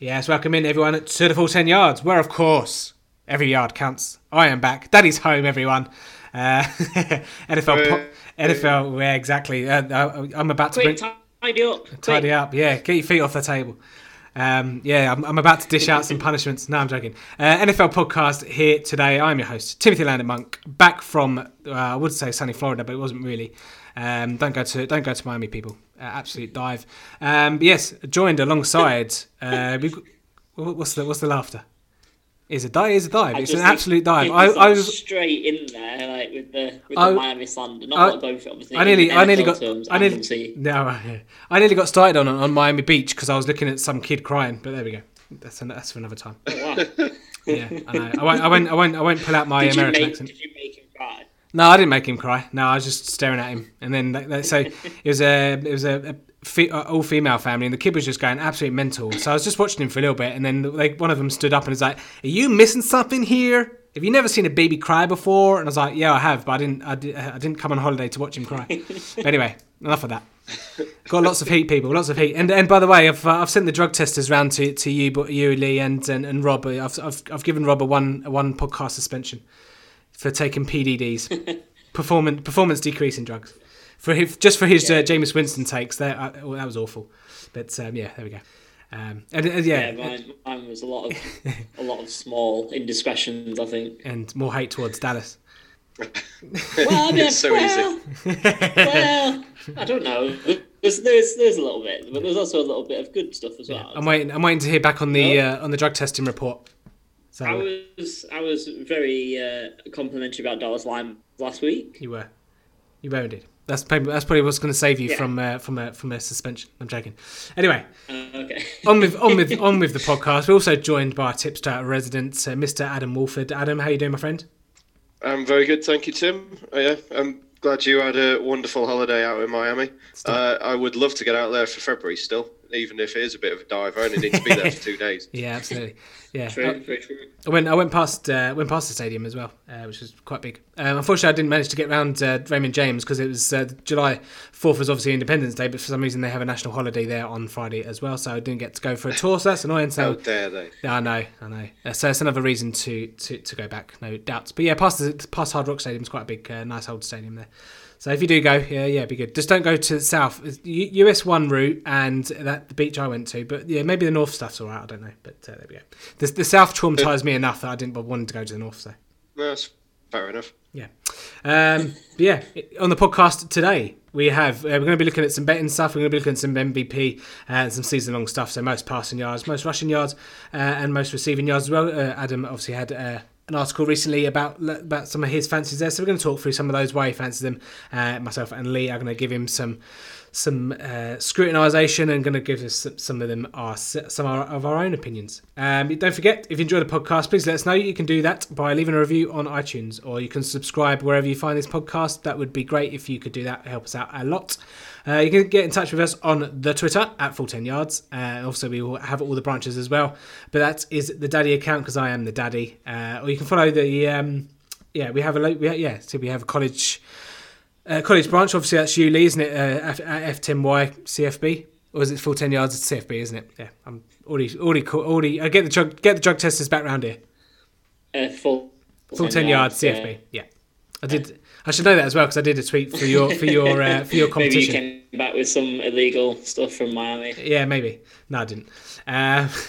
Yes, welcome in everyone to the full 10 yards, where of course every yard counts. I am back. Daddy's home, everyone. Uh, NFL, po- NFL, yeah, exactly. Uh, I- I'm about to bring, tidy up. tidy up. Yeah, get your feet off the table. Um, yeah, I'm, I'm about to dish out some punishments. No, I'm joking. Uh, NFL podcast here today. I'm your host, Timothy Landon Monk, back from uh, I would say sunny Florida, but it wasn't really. Um, don't go to don't go to Miami, people. Uh, absolute dive. Um, yes, joined alongside. Uh, what's the what's the laughter? Is a dive? Is a dive? I It's an absolute dive. I, was, I was straight in there, like with the with I- the Miami slander. Not I- going obviously. I nearly, I nearly got, terms, I nearly, no. I nearly got started on on Miami Beach because I was looking at some kid crying. But there we go. That's an, that's for another time. Wow. Yeah, I know. I won't, I won't, I won't, I won't pull out my Did American make accent. Did you make him cry? No, I didn't make him cry. No, I was just staring at him, and then that, that- so it was a it was a, a fe- all female family, and the kid was just going absolutely mental. So I was just watching him for a little bit, and then like one of them stood up and was like, "Are you missing something here? Have you never seen a baby cry before?" And I was like, "Yeah, I have, but I didn't I, did, I didn't come on holiday to watch him cry." but anyway, enough of that. Got lots of heat, people. Lots of heat. And and by the way, I've uh, I've sent the drug testers round to, to you, but you, Lee, and, and and Rob. I've I've I've given Rob a one a one podcast suspension for taking PDDs, performance performance decreasing drugs, for his, just for his uh, Jameis Winston takes. That uh, well, that was awful. But um, yeah, there we go. Um, and, and yeah, Yeah, mine, mine was a lot of a lot of small indiscretions. I think. and more hate towards Dallas. Well, I mean, It's so well, well, I don't know. There's, there's there's a little bit, but there's also a little bit of good stuff as well. I'm waiting. I'm waiting to hear back on the uh, on the drug testing report. So I was I was very uh, complimentary about Dallas Lime last week. you were, you were indeed. That's probably, that's probably what's going to save you Yeah. from uh, from a from a suspension. I'm joking. Anyway, Uh, okay. on with on with on with the podcast. We're also joined by our Tipstar resident, uh, Mr. Adam Wolford. Adam, how you doing, my friend? I'm very good, thank you, Tim. Oh, yeah, I'm glad you had a wonderful holiday out in Miami. Uh, I would love to get out there for February still, even if it is a bit of a dive. I only need to be there for two days. Yeah, absolutely. Yeah, True, I, very true. I went I went past uh, went past the stadium as well, uh, which was quite big. Um, unfortunately, I didn't manage to get round uh, Raymond James because it was uh, July fourth was obviously Independence Day, but for some reason they have a national holiday there on Friday as well, so I didn't get to go for a tour. So that's annoying. How So dare they? yeah, I know, I know. Uh, so it's another reason to, to, to go back, no doubts. But yeah, past the past Hard Rock Stadium is quite a big, uh, nice old stadium there. So if you do go, yeah, yeah, be good. Just don't go to the south, It's US one route, and that the beach I went to. But yeah, maybe the north stuff's all right. I don't know, but uh, there we go. The, the south traumatized me enough that I didn't want to go to the north. So That's fair enough. yeah, um, but yeah. On the podcast today, we have uh, we're going to be looking at some betting stuff. We're going to be looking at some MVP uh, and some season long stuff. So most passing yards, most rushing yards, uh, and most receiving yards as well. Uh, Adam obviously had. An article recently about about some of his fancies there, so we're going to talk through some of those why he fancies them. Uh, myself and Lee are going to give him some some uh, scrutinisation and going to give us some, of them our some of our, of our own opinions. Um, don't forget, if you enjoy the podcast, please let us know. You can do that by leaving a review on iTunes, or you can subscribe wherever you find this podcast. That would be great if you could do that. Help us out a lot. Uh, you can get in touch with us on the Twitter at full 10 yards. Uh, also, we will have all the branches as well. But that is the daddy account because I am the daddy. Uh, or you can follow the um, yeah we have a we, yeah so we have a college uh, college branch. Obviously, that's you, Lee, isn't it? Uh, F- F10Y CFB, or is it full 10 yards? It's CFB, isn't it? Yeah, I'm already already already. I get the drug get the drug testers back round here. Uh, full Full 10 yards CFB. Yeah, I did. I should know that as well because I did a tweet for your for your uh, for your competition. Maybe you came back with some illegal stuff from Miami. Yeah, maybe. No, I didn't. Uh,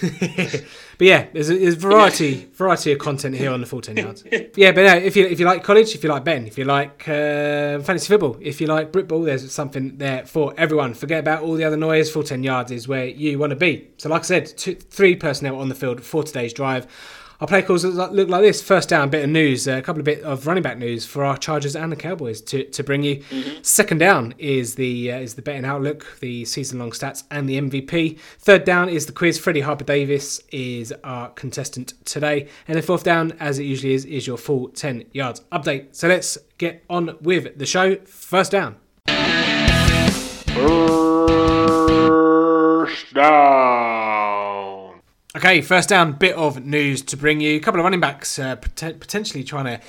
but yeah, there's a, there's variety variety of content here on the full ten yards. Yeah, but no, if you if you like college, if you like Ben, if you like uh, fantasy football, if you like Britball, there's something there for everyone. Forget about all the other noise. Full ten yards is where you want to be. So, like I said, two, three personnel on the field for today's drive. Our play calls look look like this. First down, bit of news, a couple of bit of running back news for our Chargers and the Cowboys to, to bring you. Second down is the uh, is the betting outlook, the season long stats, and the MVP. Third down is the quiz. Freddie Harper Davis is our contestant today, and the fourth down, as it usually is, is your full ten yards update. So let's get on with the show. First down. First down. Okay, first down, bit of news to bring you. A couple of running backs uh, pot- potentially trying to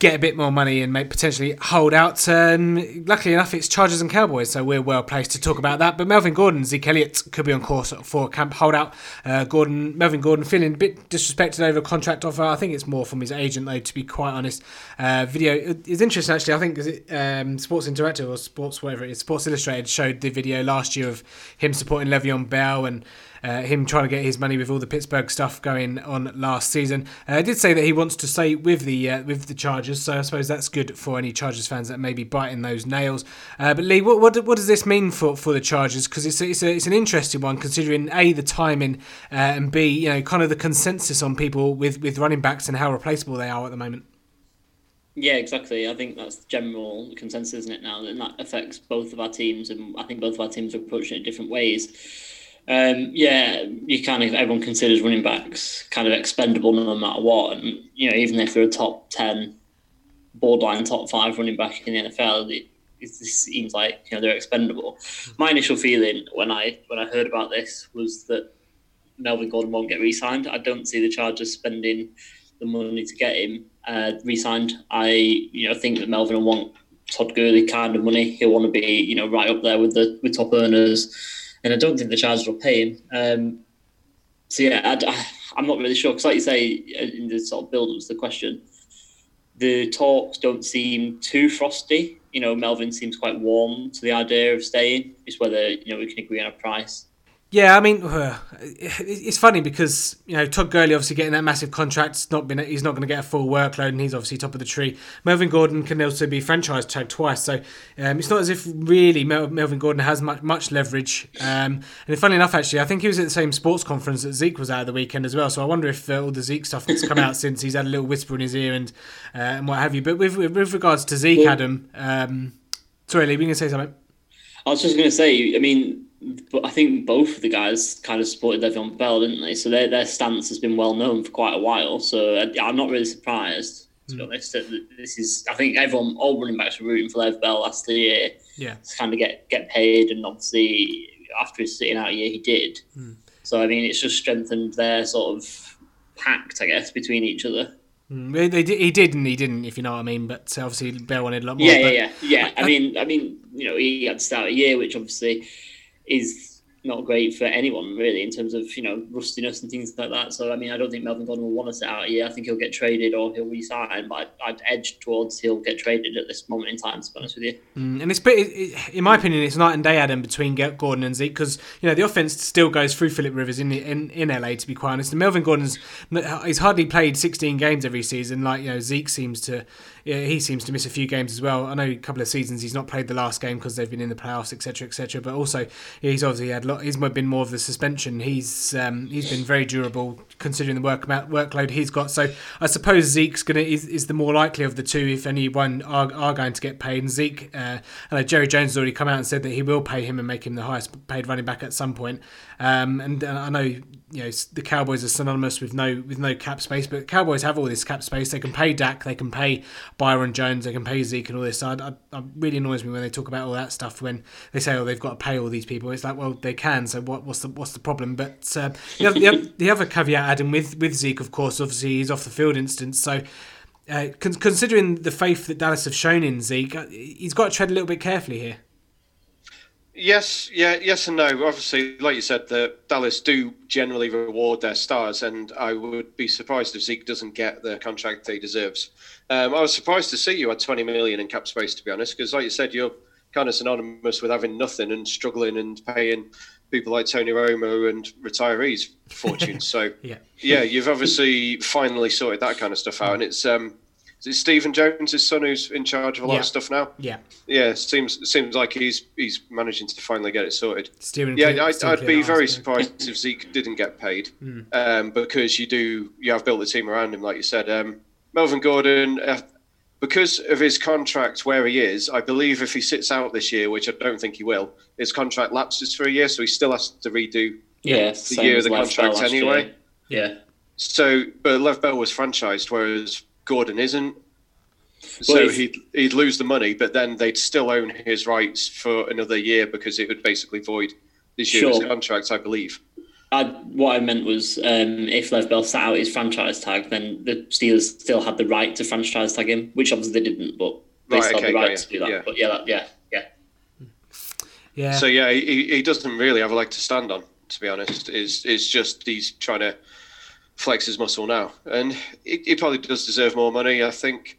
get a bit more money and make potentially hold out. Um, luckily enough, it's Chargers and Cowboys, so we're well placed to talk about that. But Melvin Gordon, Zeke Elliott could be on course for a camp holdout. Uh, Gordon, Melvin Gordon, feeling a bit disrespected over a contract offer. I think it's more from his agent, though. To be quite honest, uh, video is interesting actually. I think it, um, Sports Interactive or Sports whatever it is, Sports Illustrated showed the video last year of him supporting Le'Veon Bell and uh, him trying to get his money with all the Pittsburgh stuff going on last season. Uh, I did say that he wants to stay with the uh, with the Chargers, so I suppose that's good for any Chargers fans that may be biting those nails. Uh, but Lee, what, what, what does this mean for, for the Chargers? Because it's a, it's, a, it's an interesting one considering a the timing uh, and b you know kind of the consensus on people with with running backs and how replaceable they are at the moment. Yeah, exactly. I think that's the general consensus, isn't it? Now, and that affects both of our teams, and I think both of our teams are approaching it different ways. Um, yeah, you kind of everyone considers running backs kind of expendable no matter what, and you know even if they're a top ten, borderline top five running back in the NFL, it, it seems like you know they're expendable. My initial feeling when I when I heard about this was that Melvin Gordon won't get re-signed. I don't see the Chargers spending the money to get him uh, re-signed. I you know think that Melvin will want Todd Gurley kind of money. He'll want to be you know right up there with the with top earners and I don't think the Chargers will pay him. Um, so yeah, I, am not really sure because, like you say, in the sort of build-up to the question, the talks don't seem too frosty. You know, Melvin seems quite warm to the idea of staying. It's whether you know we can agree on a price. Yeah, I mean, it's funny because you know Todd Gurley obviously getting that massive contract. Not been he's not going to get a full workload, and he's obviously top of the tree. Melvin Gordon can also be franchise tagged twice, so um, it's not as if really Mel- Melvin Gordon has much much leverage. Um, and funny enough, actually, I think he was at the same sports conference that Zeke was at the weekend as well. So I wonder if uh, all the Zeke stuff that's come out since he's had a little whisper in his ear and uh, and what have you. But with with regards to Zeke, Adam, um, sorry, Lee, we can say something. I was just going to say, I mean but I think both of the guys kind of supported Le'Veon Bell, didn't they? So their their stance has been well known for quite a while. So I, am not really surprised, to be mm. honest. This is, I think everyone, all running backs were rooting for Lev Bell last year. Yeah, to kind of get get paid, and obviously after his sitting out a year, he did. Mm. So I mean, it's just strengthened their sort of pact, I guess, between each other. Mm, they, he did and he didn't, if you know what I mean. But obviously, Bell wanted a lot more. Yeah, yeah, yeah, yeah. I, I mean, I mean, you know, he had to start a year, which obviously is not great for anyone really in terms of you know rustiness and things like that. So I mean, I don't think Melvin Gordon will want to sit out a year. I think he'll get traded or he'll resign, but I'd, I'd edge towards he'll get traded at this moment in time. To be honest with you, mm, and it's in my opinion, it's night and day, Adam, between Gordon and Zeke because you know the offense still goes through Philip Rivers in in, in LA. To be quite honest, and Melvin Gordon's he's hardly played 16 games every season. Like you know Zeke seems to yeah, he seems to miss a few games as well. I know a couple of seasons he's not played the last game because they've been in the playoffs, etc., etc. But also, he's obviously had lot, he's been more of the suspension. He's um, he's been very durable considering the work workload he's got. So I suppose Zeke's gonna is, is the more likely of the two if anyone are, are going to get paid. And Zeke, uh, I know Jerry Jones has already come out and said that he will pay him and make him the highest paid running back at some point. Um, and uh, I know you know the Cowboys are synonymous with no with no cap space, but Cowboys have all this cap space. They can pay Dak, they can pay Byron Jones, they can pay Zeke, and all this. So I, I, I really annoys me when they talk about all that stuff when they say, "Oh, they've got to pay all these people." It's like, well, they can. So what, what's the what's the problem? But uh, the, other, the, other, the other caveat, Adam, with with Zeke, of course, obviously he's off the field instance, so. Uh, con- considering the faith that Dallas have shown in Zeke, uh, he's got to tread a little bit carefully here. Yes, yeah, yes and no. Obviously, like you said, the Dallas do generally reward their stars, and I would be surprised if Zeke doesn't get the contract he deserves. Um, I was surprised to see you had 20 million in cap space, to be honest, because like you said, you're kind of synonymous with having nothing and struggling and paying people like Tony Romo and retirees fortunes. So yeah, yeah, you've obviously finally sorted that kind of stuff out, and it's um, is it Stephen Jones, his son, who's in charge of a lot yeah. of stuff now? Yeah. Yeah, seems seems like he's he's managing to finally get it sorted. Steven yeah, I'd, I'd be very surprised if Zeke didn't get paid, mm. um, because you do you have built a team around him, like you said. Um, Melvin Gordon, uh, because of his contract where he is, I believe if he sits out this year, which I don't think he will, his contract lapses for a year, so he still has to redo yeah, the year of the contract anyway. Year. Yeah. So, but Lev Bell was franchised, whereas Gordon isn't. So he'd, he'd lose the money, but then they'd still own his rights for another year because it would basically void this year's sure. contract, I believe. I, what I meant was um, if Lev Bell sat out his franchise tag, then the Steelers still had the right to franchise tag him, which obviously they didn't, but they Right, still okay, had the right got to do that. Yeah. But yeah, that, yeah, yeah. Yeah. So yeah, he, he doesn't really have a leg to stand on. To be honest, is it's just he's trying to flex his muscle now, and he, he probably does deserve more money. I think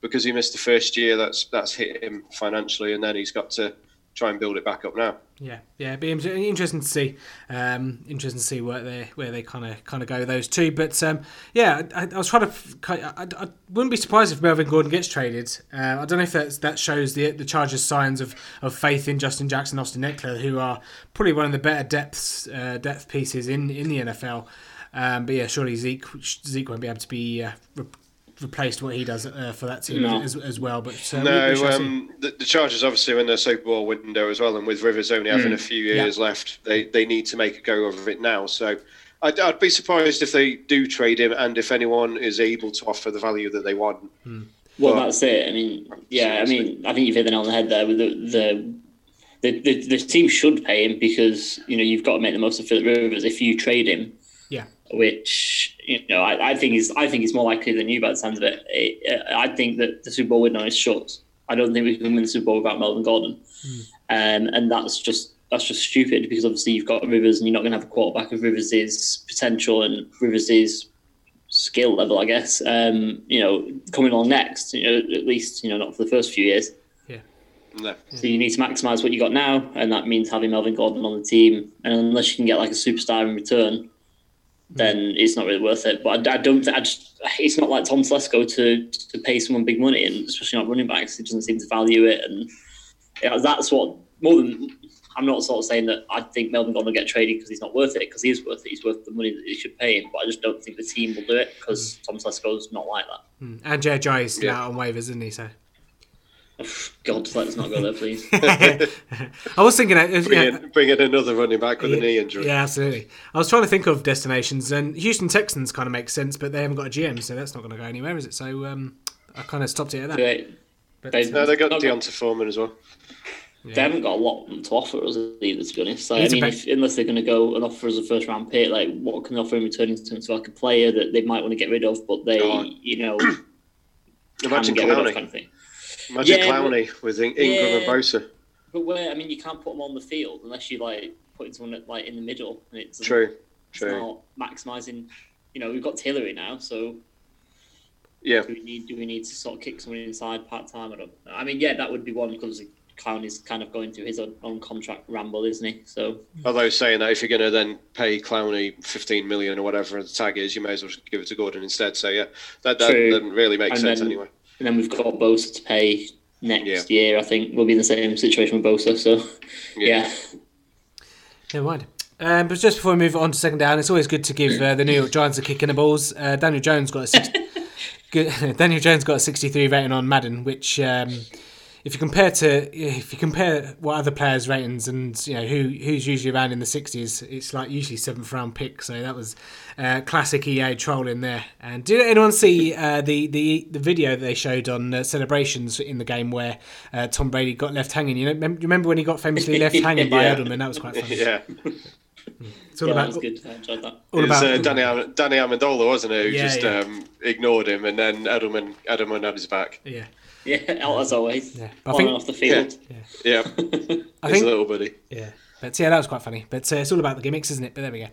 because he missed the first year, that's that's hit him financially, and then he's got to try and build it back up now. Yeah, yeah, be interesting to see. Um, interesting to see where they where they kind of kind of go those two. But um, yeah, I, I was trying to. I, I, wouldn't be surprised if Melvin Gordon gets traded. Uh, I don't know if that's, that shows the the Chargers' signs of, of faith in Justin Jackson, Austin Ekeler, who are probably one of the better depths uh, depth pieces in in the NFL. Um, but yeah, surely Zeke Zeke won't be able to be uh, re- replaced what he does uh, for that team No. as, as well. But uh, we- we No, shall um, the, the Chargers obviously are in their Super Bowl window as well, and with Rivers only having a few years left, they, they need to make a go of it now. So I'd, I'd be surprised if they do trade him, and if anyone is able to offer the value that they want. Well, But- that's it. I mean, yeah, I mean, I think you've hit the nail on the head there. With the the, the the the team should pay him because you know you've got to make the most of Philip Rivers. If you trade him, Yeah. Which you know I, I think is I think is more likely than you by the sounds of it. it I think that the Super Bowl window is short. I don't think we can win the Super Bowl without Melvin Gordon, um, and that's just that's just stupid because obviously you've got Rivers and you're not going to have a quarterback of Rivers' potential and Rivers' skill level, I guess. Um, you know, coming on next, you know, at least you know not for the first few years. No. So you need to maximise what you got now, and that means having Melvin Gordon on the team. And unless you can get like a superstar in return, then it's not really worth it. But I, I don't. I just, it's not like Tom Telesco to to pay someone big money, and especially not running backs. He doesn't seem to value it, and yeah, that's what more than. I'm not sort of saying that I think Melvin Gordon will get traded because he's not worth it, because he is worth it. He's worth the money that they should pay him. But I just don't think the team will do it because Tom Telesco's not like that. Mm. And Jay is Yeah. out on waivers, isn't he? So. God, let's not go there, please. I was thinking, uh, Bring, yeah, in, bring in another running back with a knee injury. Yeah, absolutely. I was trying to think of destinations, and Houston Texans kind of makes sense, but they haven't got a GM, so that's not going to go anywhere, is it? So um, I kind of stopped it at that. They- But, they- No, they got not D'Onta Foreman as well. They haven't got a lot to offer us either, to be honest. Like, I mean, if, unless they're going to go and offer us a first round pick, like what can they offer in return in terms of like a player that they might want to get rid of, but they, Oh. you know, can Imagine get rid of kind of thing. Imagine Yeah, Clowney with In- Ingram and Yeah. Bosa. But where I mean, you can't put them on the field unless you like putting someone like in the middle, and it's um, True. It's True. not maximising. You know, we've got Tillery now, so Yeah. do we need do we need to sort of kick someone inside part time? I don't. I mean, yeah, that would be one because Clown is kind of going through his own, own contract ramble, isn't he? So Although saying that if you're going to then pay Clowney 15 million or whatever the tag is, you may as well give it to Gordon instead. So yeah, that, that doesn't really make And sense then- anyway. And then we've got Bosa to pay next Yeah. year. I think we'll be in the same situation with Bosa. So, yeah. Never mind. Um, but just before we move on to second down, it's always good to give uh, the New York Giants a kick in the balls. Uh, Daniel Jones got a six- good, Daniel Jones got a 63 rating on Madden, which um, if you compare to if you compare what other players' ratings and you know who who's usually around in the 60s, it's like usually seventh round pick. So that was uh, classic EA trolling there. And did anyone see uh, the the the video that they showed on uh, celebrations in the game where uh, Tom Brady got left hanging? You know, mem- remember when he got famously left hanging by Yeah. Edelman? That was quite funny. Yeah, It's all Yeah, that about was good. I enjoyed that. all it was about uh, Danny, Danny Amendola, wasn't it? Who Yeah, just yeah. Um, ignored him, and then Edelman Edelman had his back. yeah. Yeah, as always. Yeah, but I think- off the field. Yeah, yeah. I his think little buddy. Yeah. But yeah, that was quite funny. But uh, it's all about the gimmicks, isn't it? But there we go.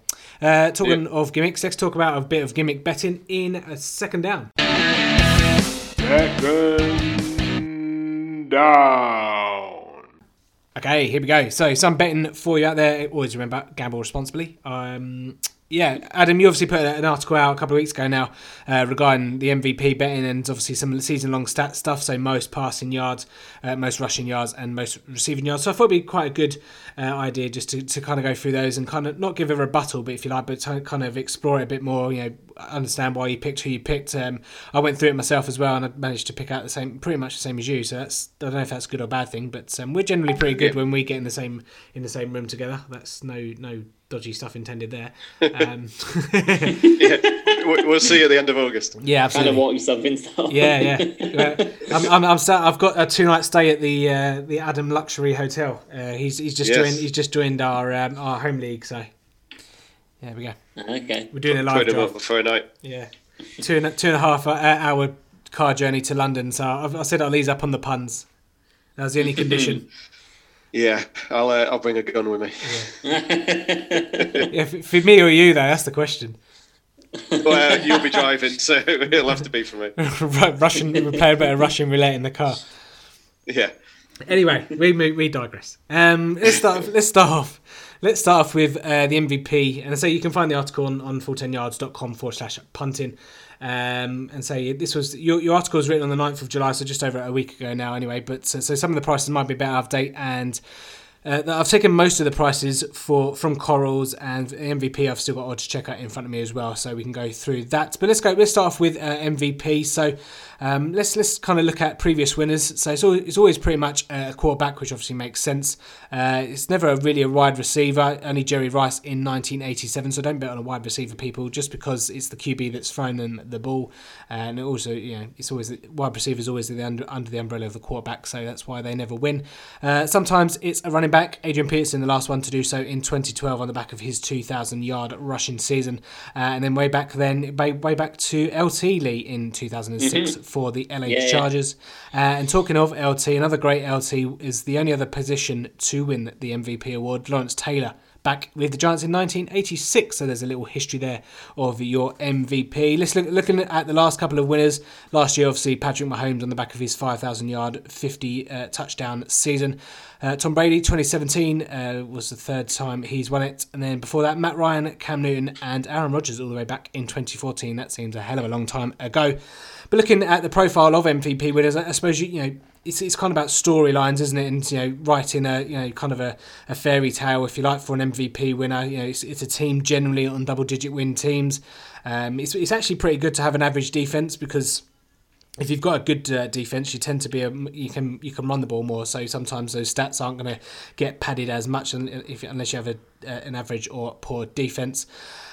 Uh, talking of gimmicks, let's talk about a bit of gimmick betting in a second down. Second down. Okay, here we go. So some betting for you out there. Always remember gamble responsibly. Um, yeah, Adam, you obviously put an article out a couple of weeks ago now uh, regarding the MVP betting and obviously some of the season-long stat stuff. So most passing yards, uh, most rushing yards, and most receiving yards. So I thought it'd be quite a good uh, idea just to, to kind of go through those and kind of not give a rebuttal, but if you like, but to kind of explore it a bit more. You know, understand why you picked who you picked. Um, I went through it myself as well, and I managed to pick out the same, pretty much the same as you. So that's I don't know if that's a good or bad thing, but um, we're generally pretty good Yeah. when we get in the same in the same room together. That's no no dodgy stuff intended there. Um, Yeah, We- we'll see you at the end of August. yeah, absolutely. Kind of walk yourself into that. Yeah, yeah. I'm, I'm, I'm sta- I've got a two night stay at the uh, the Adam Luxury Hotel. Uh, he's he's just Yes. joined he's just joined our um, our home league. So There we go. Okay. We're doing a live Put him draft. up for a night. Yeah, two and two and a half uh, hour car journey to London. So I've, I said I'll ease up on the puns. That was the only condition. Yeah, I'll uh, I'll bring a gun with me. yeah, for, for me or you though, that's the question. well, you'll be driving, so it'll have to be for me. Russian, we play a bit of Russian roulette in the car. Yeah. Anyway, we we, we digress. Um, let's start. Let's start off. Let's start off with uh, the MVP, and so you can find the article on, on full10yards.com forward slash punting. Um, and say this was your, your article was written on the 9th of July, so just over a week ago now, anyway. But so, so some of the prices might be a bit out of date, and uh, I've taken most of the prices for from Corals and MVP. I've still got odds to check out in front of me as well, so we can go through that. But let's go. Let's start off with uh, MVP. So um, let's let's kind of look at previous winners. So it's always, it's always pretty much a quarterback, which obviously makes sense. Uh, it's never a, really a wide receiver. Only Jerry Rice in 1987. So don't bet on a wide receiver, people, just because it's the QB that's thrown them the ball. And also, you know, it's always the, wide receiver is always the under, under the umbrella of the quarterback. So that's why they never win. Uh, sometimes it's a running back. Adrian Peterson, the last one to do so in 2012 on the back of his 2,000 yard rushing season. Uh, and then way back then, way, way back to LT Lee in 2006 mm-hmm. For the LA yeah, Chargers. Uh, and talking of LT, another great LT is the only other position to win the MVP award, Lawrence Taylor back with the Giants in 1986. So there's a little history there of your MVP. Let's look looking at the last couple of winners. Last year, obviously, Patrick Mahomes on the back of his 5,000 yard, 50 uh, touchdown season. Uh, Tom Brady, 2017 uh, was the third time he's won it, and then before that, Matt Ryan, Cam Newton, and Aaron Rodgers all the way back in 2014. That seems a hell of a long time ago. But looking at the profile of MVP winners, I suppose you, you know it's, it's kind of about storylines, isn't it? And you know, writing a you know kind of a, a fairy tale, if you like, for an MVP winner. You know, it's, it's a team generally on double digit win teams. Um, it's it's actually pretty good to have an average defense because if you've got a good uh, defense, you tend to be a, you can you can run the ball more. So sometimes those stats aren't going to get padded as much if, unless you have a, uh, an average or poor defense.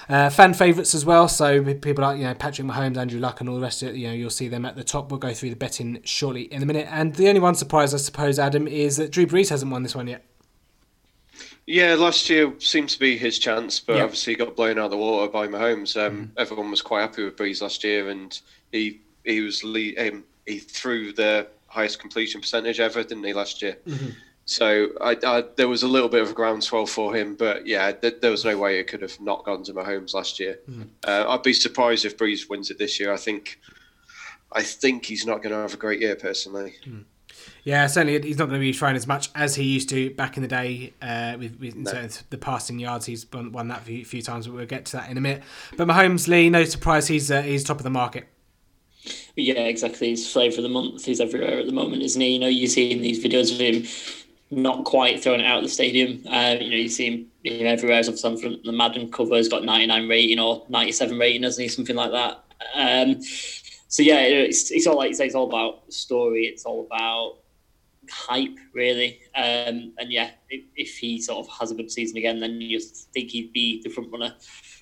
Uh, fan favourites as well. So people like you know Patrick Mahomes, Andrew Luck, and all the rest of it. You know you'll see them at the top. We'll go through the betting shortly in a minute. And the only one surprise, I suppose, Adam, is that Drew Brees hasn't won this one yet. Yeah, last year seemed to be his chance, but yep. obviously he got blown out of the water by Mahomes. Um, mm-hmm. Everyone was quite happy with Brees last year, and he he was lead, um, he threw the highest completion percentage ever, didn't he, last year? Mm-hmm. So I, I, there was a little bit of a groundswell for him, but yeah, th- there was no way it could have not gone to Mahomes last year. Mm. Uh, I'd be surprised if Brees wins it this year. I think, I think he's not going to have a great year personally. Mm. Yeah, certainly he's not going to be throwing as much as he used to back in the day uh, with, with no. the passing yards. He's won, won that a few, few, times, but we'll get to that in a minute. But Mahomes, Lee, no surprise, he's uh, he's top of the market. Yeah, exactly. His flavour of the month. He's everywhere at the moment, isn't he? You know, you see in these videos of him not quite throwing it out of the stadium. Uh, you know, you see him you know, everywhere. As on front the Madden cover has got 99 rating or 97 rating, doesn't he? Something like that. Um, so yeah, it's, it's all like you say. It's all about story. It's all about hype, really. Um, and yeah, if, if, he sort of has a good season again, then you think he'd be the front runner.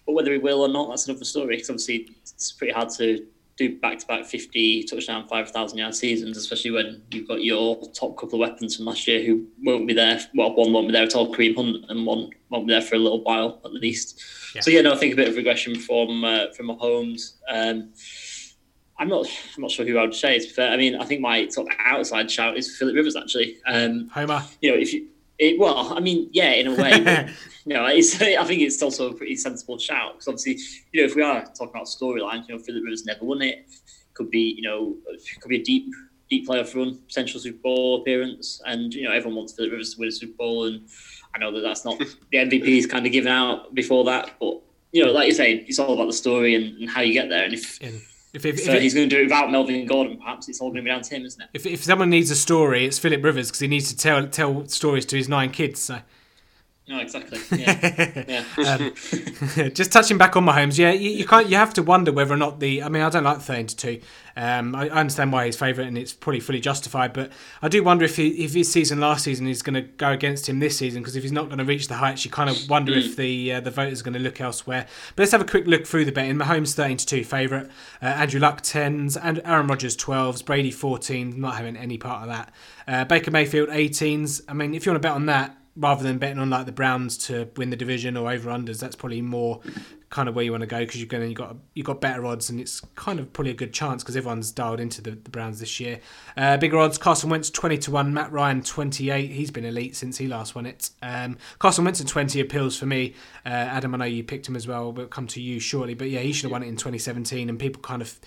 But whether he will or not, that's another story. Because obviously, it's pretty hard to do back to back 50 touchdown, 5,000 yard seasons, especially when you've got your top couple of weapons from last year who won't be there. Well, one won't be there at all, Kareem Hunt, and one won't be there for a little while at least. Yeah. So, yeah, no, I think a bit of regression from uh, from Mahomes. Um, I'm not. I'm not sure who I would say. To be fair, I mean, I think my sort of outside shout is Philip Rivers. Actually, um, Homer. You know, if you, it, well, I mean, yeah, in a way. But, you know, it's, I think it's also a pretty sensible shout because obviously, you know, if we are talking about storylines, you know, Philip Rivers never won it. Could be, you know, could be a deep, deep playoff run, potential Super Bowl appearance, and you know, everyone wants Philip Rivers to win a Super Bowl, and I know that that's not the MVP is kind of given out before that, but you know, like you're saying, it's all about the story and, and how you get there, and if. If, if, so if he's going to do it without Melvin Gordon, perhaps it's all going to be down to him, isn't it? If, if someone needs a story, it's Philip Rivers because he needs to tell tell stories to his nine kids. So no, exactly. Yeah, yeah. um, just touching back on Mahomes, yeah, you, you, can't. You have to wonder whether or not the. I mean, I don't like the into two. Um, I, I, understand why he's favourite, and it's probably fully justified. But I do wonder if he, if his season last season is going to go against him this season, because if he's not going to reach the heights, you kind of wonder mm. if the uh, the voters are going to look elsewhere. But let's have a quick look through the betting. Mahomes thirteen to two favourite, uh, Andrew Luck tens, and Aaron Rodgers twelves, Brady fourteen. Not having any part of that. Uh, Baker Mayfield 18s. I mean, if you want to bet on that, rather than betting on like the Browns to win the division or over unders, that's probably more kind of where you want to go because you're going you got you got better odds and it's kind of probably a good chance because everyone's dialed into the, the Browns this year. Uh, bigger odds: Carson Wentz twenty to one, Matt Ryan twenty eight. He's been elite since he last won it. Um, Carson Wentz at twenty appeals for me. Uh, Adam, I know you picked him as well. We'll come to you shortly, but yeah, he should have won it in twenty seventeen, and people kind of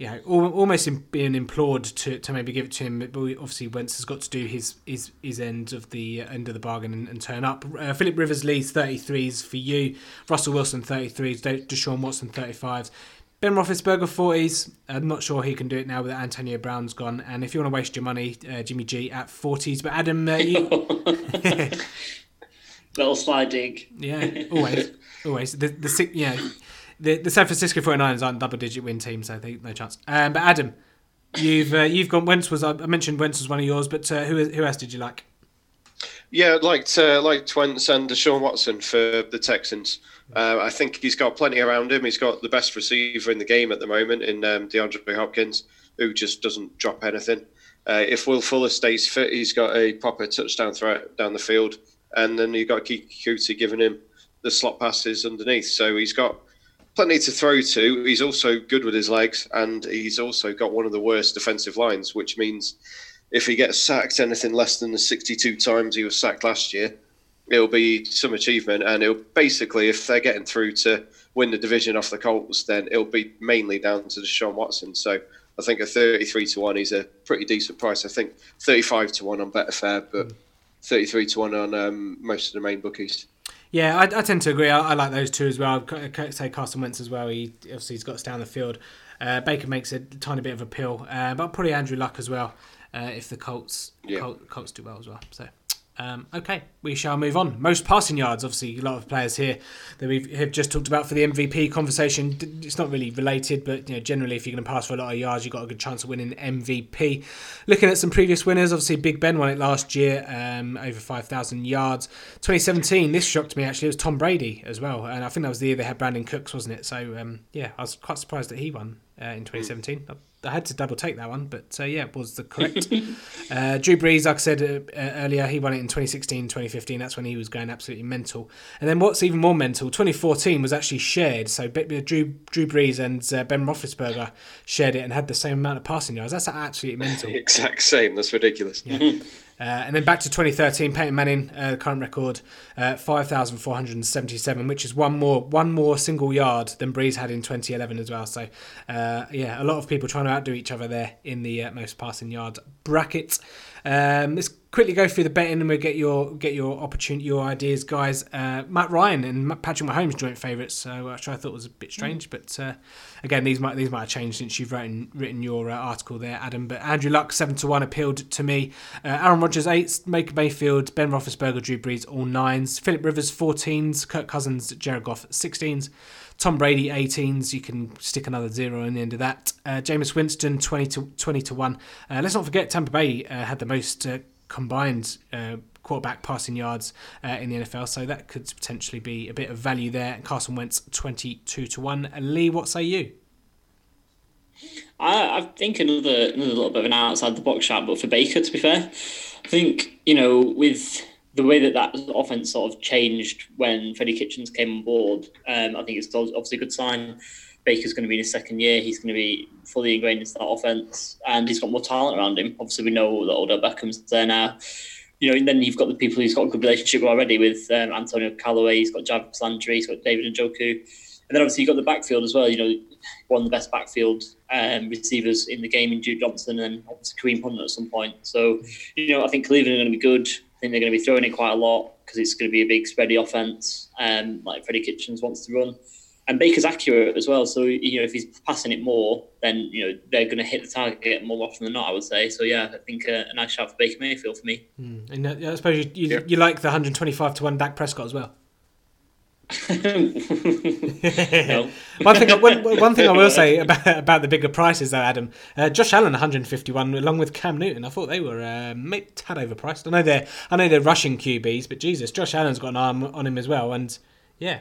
you know, almost being implored to, to maybe give it to him. But obviously, Wentz has got to do his his, his end of the end of the bargain and, and turn up. Uh, Philip Rivers leads 33s for you. Russell Wilson 33s. Deshaun Watson 35s. Ben Roethlisberger 40s. I'm not sure he can do it now that Antonio Brown's gone. And if you want to waste your money, uh, Jimmy G at 40s. But Adam, uh, you... little sliding. Yeah, always, always. The the yeah the, the San Francisco 49ers aren't double digit win team, so think no chance. Um, but Adam, you've uh, you've gone. Wentz was I mentioned Wentz was one of yours, but uh, who who else did you like? Yeah, liked uh, liked Wentz and Deshaun Watson for the Texans. Uh, I think he's got plenty around him. He's got the best receiver in the game at the moment in um, DeAndre Hopkins, who just doesn't drop anything. Uh, if Will Fuller stays fit, he's got a proper touchdown threat down the field, and then you've got Keke Coutee giving him the slot passes underneath. So he's got plenty to throw to. He's also good with his legs, and he's also got one of the worst defensive lines, which means if he gets sacked anything less than the 62 times he was sacked last year, it'll be some achievement. And it'll basically, if they're getting through to win the division off the Colts, then it'll be mainly down to Deshaun Watson. So I think a 33 to 1 is a pretty decent price. I think 35 to 1 on Betfair, but 33 to 1 on um, most of the main bookies. Yeah, I, I tend to agree. I, I, like those two as well. I'd say Carson Wentz as well. He obviously he's got us down the field. Uh, Baker makes a tiny bit of appeal, uh, but probably Andrew Luck as well uh, if the Colts, yeah. Colts Colts do well as well. So um, okay, we shall move on. Most passing yards, obviously, a lot of players here that we have just talked about for the MVP conversation. It's not really related, but you know, generally, if you're going to pass for a lot of yards, you've got a good chance of winning MVP. Looking at some previous winners, obviously, Big Ben won it last year, um, over 5,000 yards. 2017, this shocked me actually, it was Tom Brady as well, and I think that was the year they had Brandin Cooks, wasn't it? So um, yeah, I was quite surprised that he won uh, in 2017. I had to double take that one, but uh, yeah, it was the correct. uh, Drew Brees, like I said uh, uh, earlier, he won it in 2016, 2015. That's when he was going absolutely mental. And then what's even more mental, 2014 was actually shared. So Drew Drew Brees and uh, Ben Roethlisberger shared it and had the same amount of passing yards. That's absolutely mental. exact same. That's ridiculous. Yeah. Uh, and then back to 2013, Peyton Manning, uh, current record, uh, 5,477, which is one more one more single yard than Brees had in 2011 as well. So, uh, yeah, a lot of people trying to outdo each other there in the uh, most passing yard bracket. Um, let's quickly go through the betting and we'll get your get your opportunity, your ideas, guys. Uh, Matt Ryan and Patrick Mahomes joint favourites, so, which I thought was a bit strange, but uh, again, these might these might have changed since you've written written your uh, article there, Adam. But Andrew Luck seven to one appealed to me. Uh, Aaron Rodgers eight, Baker Mayfield, Ben Roethlisberger, Drew Brees all nines. Philip Rivers fourteens, Kirk Cousins, Jared Goff sixteens. Tom Brady 18s. You can stick another zero in the end of that. Uh, Jameis Winston 20 to 20 to one. Uh, let's not forget Tampa Bay uh, had the most uh, combined uh, quarterback passing yards uh, in the NFL, so that could potentially be a bit of value there. Carson Wentz 22 to one. Lee, what say you? I, I think another another little bit of an outside the box shot, but for Baker, to be fair, I think you know with the way that that offense sort of changed when Freddie Kitchens came on board, um, I think it's obviously a good sign. Baker's going to be in his second year. He's going to be fully ingrained into that offense, and he's got more talent around him. Obviously, we know that Odell Beckham's there now. You know, and then you've got the people he's got a good relationship with already with um, Antonio Callaway. He's got Jarvis Landry. He's got David and Njoku. And then obviously you've got the backfield as well. You know, one of the best backfield um, receivers in the game in Duke Johnson and obviously Kareem Hunt at some point. So, you know, I think Cleveland are going to be good. I think they're going to be throwing it quite a lot because it's going to be a big spready offense, um, like Freddie Kitchens wants to run. And Baker's accurate as well, so you know if he's passing it more, then you know they're going to hit the target more often than not. I would say. So yeah, I think uh, a nice shot for Baker Mayfield for me. Mm. And uh, I suppose you, you, yeah. you like the 125 to one Dak Prescott as well. One thing, one, one, thing I will say about, about the bigger prices, though, Adam, uh, Josh Allen 151, along with Cam Newton. I thought they were uh, maybe tad overpriced. I know they're, I know they're rushing QBs, but Jesus, Josh Allen's got an arm on him as well, and yeah.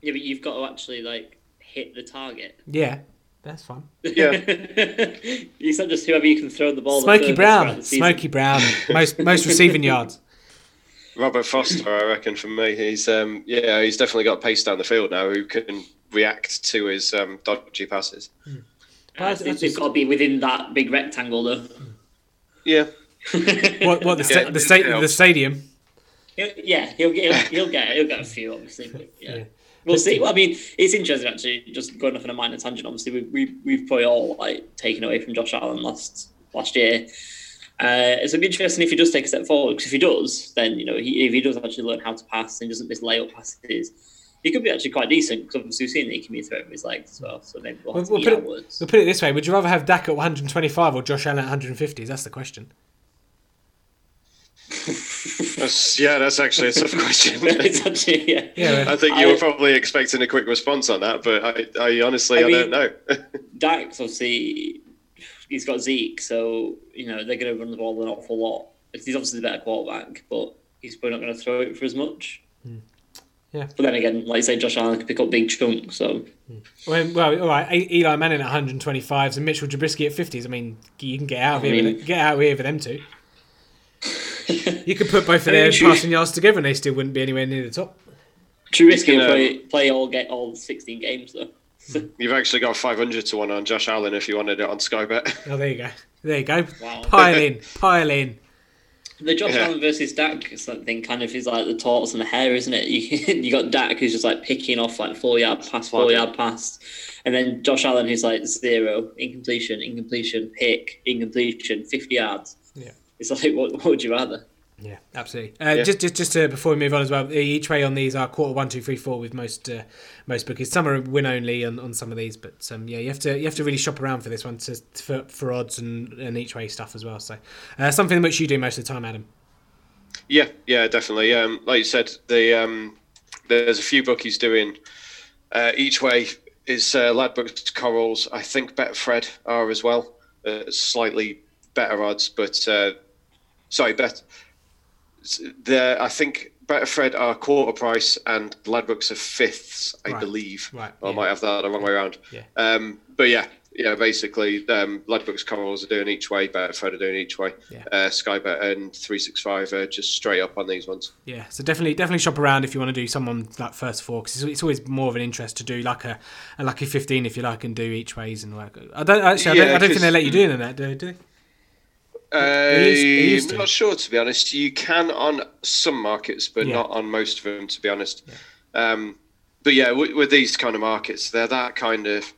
Yeah, but you've got to actually like hit the target. Yeah, that's fine. Yeah, it's not just whoever you can throw the ball. Smoky Brown, Smoky Brown, most most receiving yards. Robert Foster, I reckon, for me, he's um, yeah, he's definitely got pace down the field now. Who can react to his um, dodgy passes? But I- I I think just- they've got to be within that big rectangle, though. Yeah, What, what the, sta- Yeah, the, sta- the stadium? He'll- yeah, he'll get he'll, he'll get he'll get a few, obviously. But yeah. Yeah. We'll see. Well, I mean, it's interesting actually. Just going off on a minor tangent. Obviously, we we we've probably all like taken away from Josh Allen last last year. Uh, it's gonna be interesting if he does take a step forward. Because if he does, then you know, he, if he does actually learn how to pass and doesn't miss layup passes, he could be actually quite decent. Because obviously, we've seen that he can be a threat with his legs as well. So maybe we'll We'll, we'll put it, words. we'll put it this way: Would you rather have Dak at 125 or Josh Allen at 150? That's the question. that's, yeah, that's actually a tough question. it's actually yeah. Yeah, I think you were probably expecting a quick response on that, but I, I honestly, I, I don't mean- know. Dax obviously he's got Zeke, so you know they're going to run the ball an awful lot. He's obviously the better quarterback, but he's probably not going to throw it for as much. Hmm. Yeah. But then again, like you say, Josh Allen can pick up big chunks. So hmm. Well, well, all right. E- Eli Manning at 125s and Mitchell Trubisky at 50s. I mean, you can get out of I here. mean- with, get out of here for them two. You could put both of I their passing yards together, and they still wouldn't be anywhere near the top. Trubisky You will can, play, uh, play all get all sixteen games though. You've actually got 500 to one on Josh Allen if you wanted it on Sky Bet. Oh, there you go. There you go. Wow. Pile in, pile in. The Josh Yeah. Allen versus Dak thing kind of is like the tortoise and the hare, isn't it? You you got Dak who's just like picking off like four yard pass, four Wow. yard pass, and then Josh Allen who's like zero incompletion, incompletion, pick, incompletion, fifty yards. Yeah. It's like what, what would you rather? Yeah, absolutely. Uh, Yeah. Just, just, just to, before we move on as well, each way on these are quarter one, two, three, four with most, uh, most bookies. Some are win only on, on some of these, but um, yeah, you have to, you have to really shop around for this one to, for, for odds and, and each way stuff as well. So, uh, something which you do most of the time, Adam. Yeah, yeah, definitely. Um, like you said, the um, there's a few bookies doing uh, each way is uh, Ladbrokes, Corals. I think Betfred are as well. Uh, slightly better odds, but uh, sorry, bet. The I think Betfred are quarter price and Ladbrokes are fifths, I Right. believe. Right, Or I yeah. might have that the wrong way around. Yeah. Um, but yeah, yeah, basically, um, Ladbrokes Corals are doing each way, Betfred are doing each way. Yeah. Uh, Skybet and 365 are just straight up on these ones. Yeah, so definitely, definitely shop around if you want to do someone like first four because it's, it's always more of an interest to do like a, a lucky fifteen if you like and do each ways and like. I don't actually, I don't, I don't think they let you do in that, do, do they? Uh, They used- they used I'm not sure to be honest. You can on some markets, but Yeah. not on most of them, to be honest. Um, but yeah, with, with these kind of markets, they're that kind of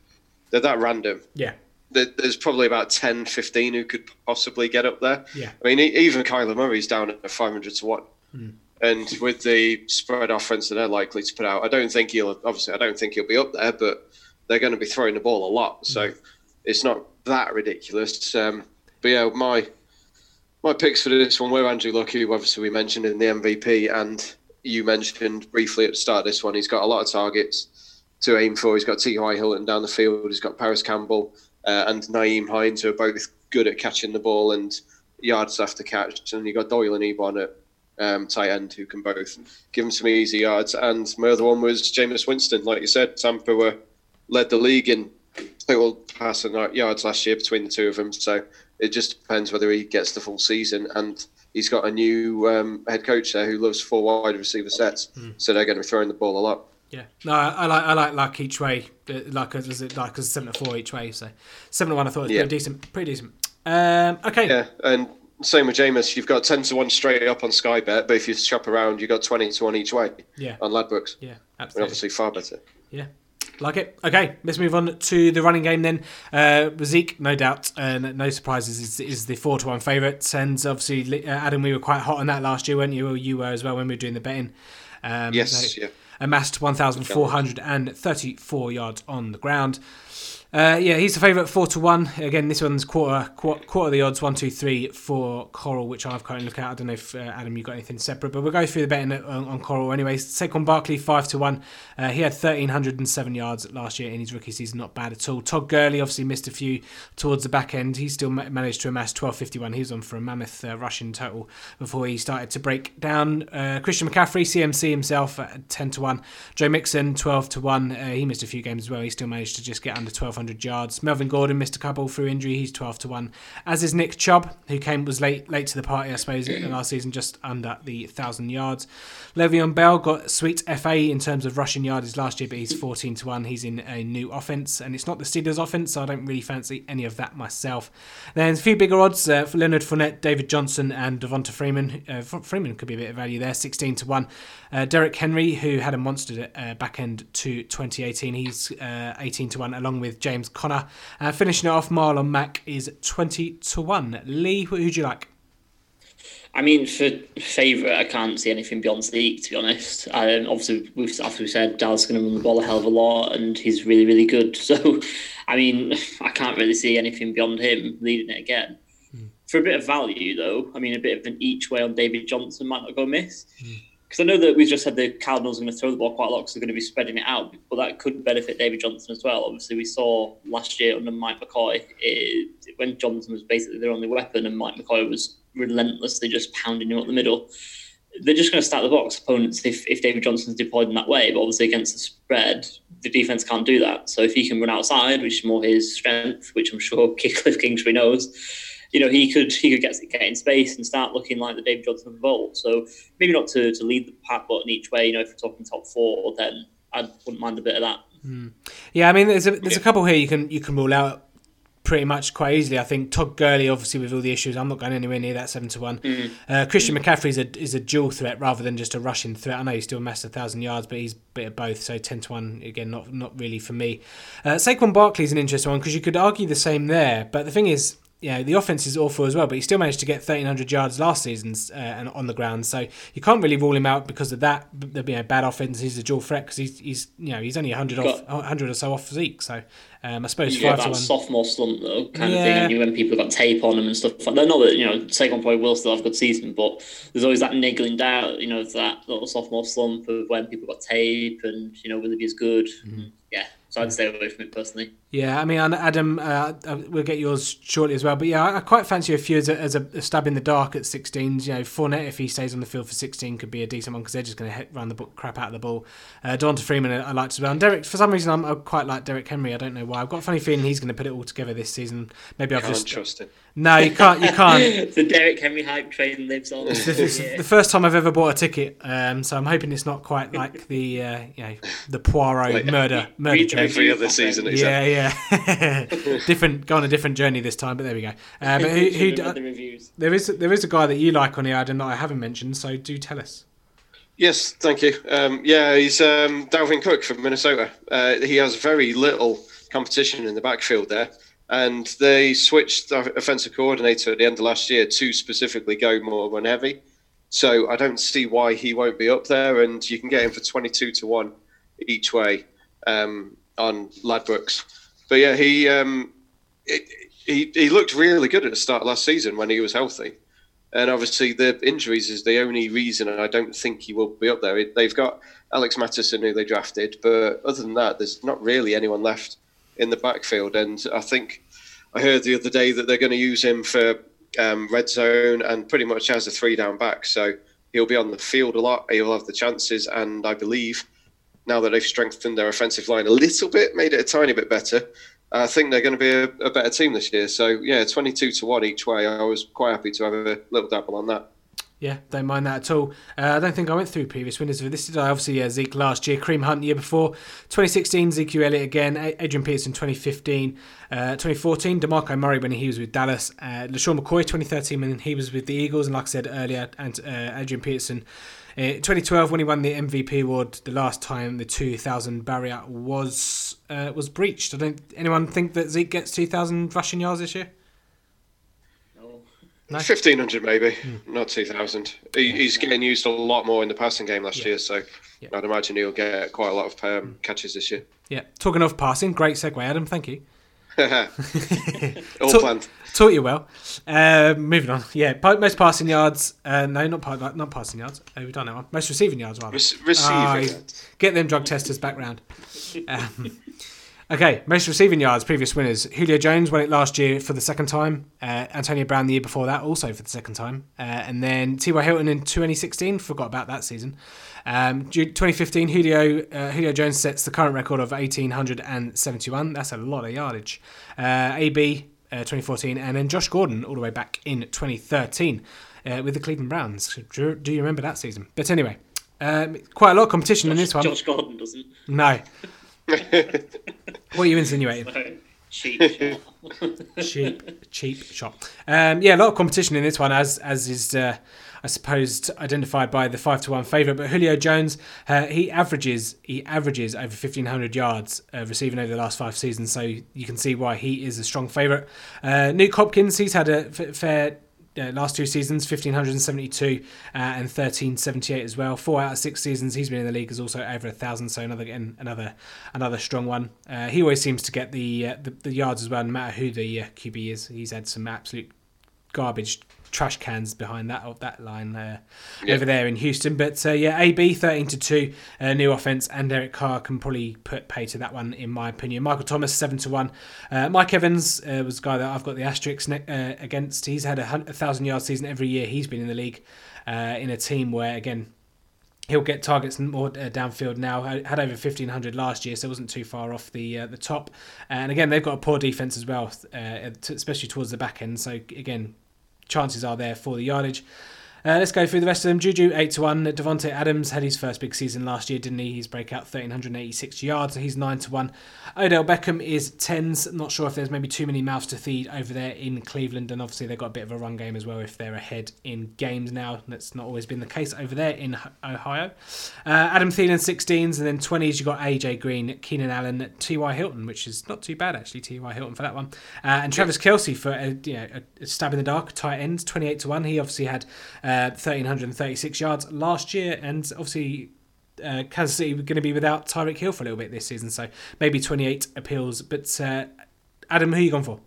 they're that random. Yeah, There- There's probably about 10, 15 who could possibly get up there. Yeah. I mean, even Kyler Murray's down at 500 to one. Hmm. And with the spread offense that they're likely to put out, I don't think he'll obviously I don't think he'll be up there, but they're going to be throwing the ball a lot, so Hmm. it's not that ridiculous. Um, but yeah, my my picks for this one were Andrew Luck, who obviously we mentioned in the MVP, and you mentioned briefly at the start of this one. He's got a lot of targets to aim for. He's got T.Y. Hilton down the field. He's got Parris Campbell uh, and Nyheim Hines, who are both good at catching the ball and yards after catch. And you've got Doyle and Ebron at um, tight end, who can both give him some easy yards. And my other one was Jameis Winston. Like you said, Tampa were led the league in total passing yards last year between the two of them. So it just depends whether he gets the full season. And he's got a new um, head coach there who loves four wide receiver sets. So they're going to be throwing the ball a lot. yeah. No, I, I like, I like like each way, uh, like as it like as seven to four each way. So seven to one, I thought was Yeah. pretty decent, pretty decent. Um, okay. Yeah, and same with Jameis. You've got 10 to 1 straight up on Sky Bet, but if you shop around, you've got 20 to 1 each way Yeah. on Ladbrokes. Yeah, And obviously far better. Yeah. Like it. Okay, let's move on to the running game then. Uh, Zeke, no doubt, and no surprises, is, is the four to one favourite. And obviously, uh, Adam, we were quite hot on that last year, weren't you? Or you were as well when we were doing the betting. Um, Yes, so yeah. Amassed 1,434 yards on the ground. Uh, yeah, he's the favourite, four to one. Again, this one's quarter, quarter, quarter the odds, one, two, three for Coral, which I've currently looked at. I don't know if uh, Adam, you got anything separate, but we'll go through the betting on, on Coral anyway. Saquon Barkley, five to one. Uh, he had thirteen hundred and seven yards last year in his rookie season, not bad at all. Todd Gurley obviously missed a few towards the back end. He still ma- managed to amass twelve fifty one. He was on for a mammoth uh, rushing total before he started to break down. Uh, Christian McCaffrey, CMC himself, at ten to 1. Joe Mixon, 12 to 1. Uh, he missed a few games as well. He still managed to just get under 1,200 yards. Melvin Gordon missed a couple through injury. He's 12 to 1. As is Nick Chubb, who came was late late to the party, I suppose, last season, just under the 1,000 yards. Le'Veon Bell got sweet FA in terms of rushing yards last year, but he's 14 to 1. He's in a new offense, and it's not the Steelers' offense, so I don't really fancy any of that myself. Then a few bigger odds uh, for Leonard Fournette, David Johnson, and Devonta Freeman. Uh, Freeman could be a bit of value there, 16 to 1. Uh, Derrick Henry, who had a monster uh, back end to 2018, he's uh, 18 to 1, along with James Conner. Uh, finishing off, Marlon Mack is 20 to 1. Lee, who would you like? I mean, for favourite, I can't see anything beyond Zeke, to be honest. Um, obviously, we've, after we said Dallas is going to run the ball a hell of a lot, and he's really, really good. So, I mean, I can't really see anything beyond him leading it again. Mm. For a bit of value, though, I mean, a bit of an each way on David Johnson might not go miss. Because. I know that we've just said the Cardinals are going to throw the ball quite a lot because they're going to be spreading it out, but that could benefit David Johnson as well. Obviously, we saw last year under Mike McCoy it, when Johnson was basically their only weapon, and Mike McCoy was relentlessly just pounding him up the middle. They're just going to start the box opponents if, if David Johnson's deployed in that way. But obviously, against the spread, the defense can't do that. So if he can run outside, which is more his strength, which I'm sure Cliff Kingsbury knows, you know, he could he could get, get in space and start looking like the David Johnson of old. So maybe not to, to lead the pack, but in each way, you know, if we're talking top four, then I wouldn't mind a bit of that. Mm. Yeah, I mean, there's a there's a couple here you can you can rule out pretty much quite easily. I think Todd Gurley, obviously with all the issues, I'm not going anywhere near that seven to one. Mm. Uh, Christian mm. McCaffrey is a is a dual threat rather than just a rushing threat. I know he's still amassed a thousand yards, but he's a bit of both. So ten to one again, not not really for me. Uh, Saquon Barkley is an interesting one because you could argue the same there, but the thing is, you know, the offense is awful as well, but he still managed to get 1,300 yards last season uh, and on the ground. So you can't really rule him out because of that. The you know, bad offense. He's a dual threat because he's, he's you know he's only 100 off 100 or so off Zeke. So um, I suppose you five get that sophomore slump though, kind yeah. of thing. And when people have got tape on them and stuff like. Not that you know Saquon probably will still have a good season, but there's always that niggling doubt. You know that little sophomore slump of when people got tape and you know will he be as good? Mm-hmm. Yeah. So I'd stay away from it personally. Yeah, I mean, Adam, uh, uh, we'll get yours shortly as well. But yeah, I, quite fancy a few as a, as a stab in the dark at 16s. You know, Fournette, if he stays on the field for 16, could be a decent one because they're just going to run the crap out of the ball. Uh, Devonta Freeman, I liked as well. And Derrick, for some reason, I'm, I quite like Derrick Henry. I don't know why. I've got a funny feeling he's going to put it all together this season. Maybe I've just trust him. No, you can't. You can't. the Derrick Henry hype train lives on. It's the, it's the first time I've ever bought a ticket, um, so I'm hoping it's not quite like the uh, you know the Poirot like, murder murder train. Every other season, yeah, yeah. different. Go on a different journey this time, but there we go. Um, who, who, uh, there is there is a guy that you like on the Adam that I haven't mentioned, so do tell us. Yes, thank you. Um, yeah, he's um, Dalvin Cook from Minnesota. Uh, he has very little competition in the backfield there and they switched the offensive coordinator at the end of last year to specifically go more run heavy. So I don't see why he won't be up there, and you can get him for twenty two to one each way um, on Ladbrokes. But yeah, he, um, it, he he looked really good at the start last season when he was healthy, and obviously the injuries is the only reason I don't think he will be up there. They've got Alex Mattison who they drafted, but other than that, there's not really anyone left in the backfield. And I think I heard the other day that they're going to use him for um, red zone and pretty much as a three down back. So he'll be on the field a lot. He'll have the chances, and I believe now that they've strengthened their offensive line a little bit, made it a tiny bit better. I think they're going to be a, a better team this year. So yeah, twenty-two to one each way. I was quite happy to have a little dabble on that. Yeah, don't mind that at all. Uh, I don't think I went through previous winners this. Did I? Obviously, Zeke last year, Kareem Hunt the year before, 2016, Zeke Elliott again, Adrian Peterson 2015, uh, 2014, DeMarco Murray when he was with Dallas, uh, LeSean McCoy 2013 when he was with the Eagles, and like I said earlier, and uh, Adrian Peterson. Uh, 2012, when he won the MVP award, the last time the 2,000 barrier was uh, was breached. I don't. Anyone think that Zeke gets 2,000 rushing yards this year? No? 1500 maybe, mm. not 2000. He, he's getting used a lot more in the passing game last yeah. year, so yeah. I'd imagine he'll get quite a lot of um, hmm. catches this year. Yeah, talking of passing, great segue, Adam. Thank you. All Talk, planned. Taught you well. Uh, moving on. Yeah, most passing yards. Uh, no, not not passing yards. Oh, we've done that one. Most receiving yards, rather. Re- receiving. Uh, get them drug testers back round. Um, Okay, most receiving yards, previous winners. Julio Jones won it last year for the second time. Uh, Antonio Brown the year before that, also for the second time. Uh, and then T.Y. Hilton in 2016, forgot about that season. Um, 2015, Julio uh, Julio Jones sets the current record of 1,871. That's a lot of yardage. Uh, AB uh, 2014, and then Josh Gordon all the way back in 2013 uh, with the Cleveland Browns. Do, do you remember that season? But anyway, um, quite a lot of competition in this one. Josh Gordon doesn't. No. what are you insinuating? So, cheap shot. cheap, cheap shot. Um, yeah, a lot of competition in this one, as as is, uh, I suppose, identified by the five to one favourite. But Julio Jones, uh, he averages he averages over fifteen hundred yards uh, receiving over the last five seasons, so you can see why he is a strong favourite. Uh, Hopkins, he's had a f- fair uh, last two seasons 1572 uh, and 1378 as well four out of six seasons he's been in the league is also over a thousand so another another another strong one uh, he always seems to get the, uh, the the yards as well no matter who the uh, qb is he's had some absolute garbage trash cans behind that that line there Yeah. over there in Houston. But uh, yeah, AB thirteen to two, uh, new offense, and Derek Carr can probably put pay to that one in my opinion. Michael Thomas seven to one. Uh, Mike Evans uh, was a guy that I've got the asterisk ne- uh, against. He's had a, hun- a thousand yard season every year he's been in the league uh, in a team where again he'll get targets more uh, downfield now. Had had over 1500 last year, so it wasn't too far off the uh, the top. And again, they've got a poor defense as well, uh, especially towards the back end. So again, chances are there for the yardage. Uh, let's go through the rest of them. Juju eight to one. Davante Adams had his first big season last year, didn't he? His breakout thirteen hundred eighty six yards. So he's nine to one. Odell Beckham is tens. Not sure if there's maybe too many mouths to feed over there in Cleveland, and obviously they've got a bit of a run game as well if they're ahead in games now. That's not always been the case over there in Ohio. Uh, Adam Thielen 16s, and then 20s you got AJ Green, Keenan Allen, T.Y. Hilton, which is not too bad actually. T.Y. Hilton for that one, uh, and Travis Kelce for a, you know, a, stab in the dark tight end, 28 to one. He obviously had uh, 1336 yards last year, and obviously uh, Kansas City going to be without Tyreek Hill for a little bit this season, so maybe 28 appeals. But uh, Adam, who are you gone for?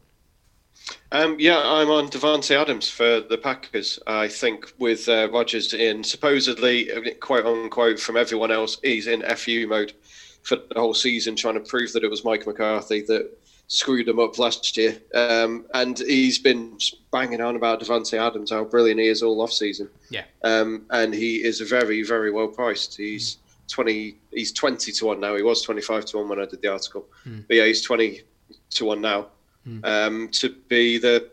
Um, yeah, I'm on Davante Adams for the Packers. I think with uh, Rodgers in supposedly, uh, quote unquote, from everyone else, he's in FU mode for the whole season, trying to prove that it was Mike McCarthy that screwed him up last year. Um, and he's been banging on about Davante Adams, how brilliant he is all off season. Yeah. Um, and he is a very, very well priced. He's twenty. He's twenty to one now. He was twenty five to one when I did the article. But yeah, he's twenty to one now um, to be the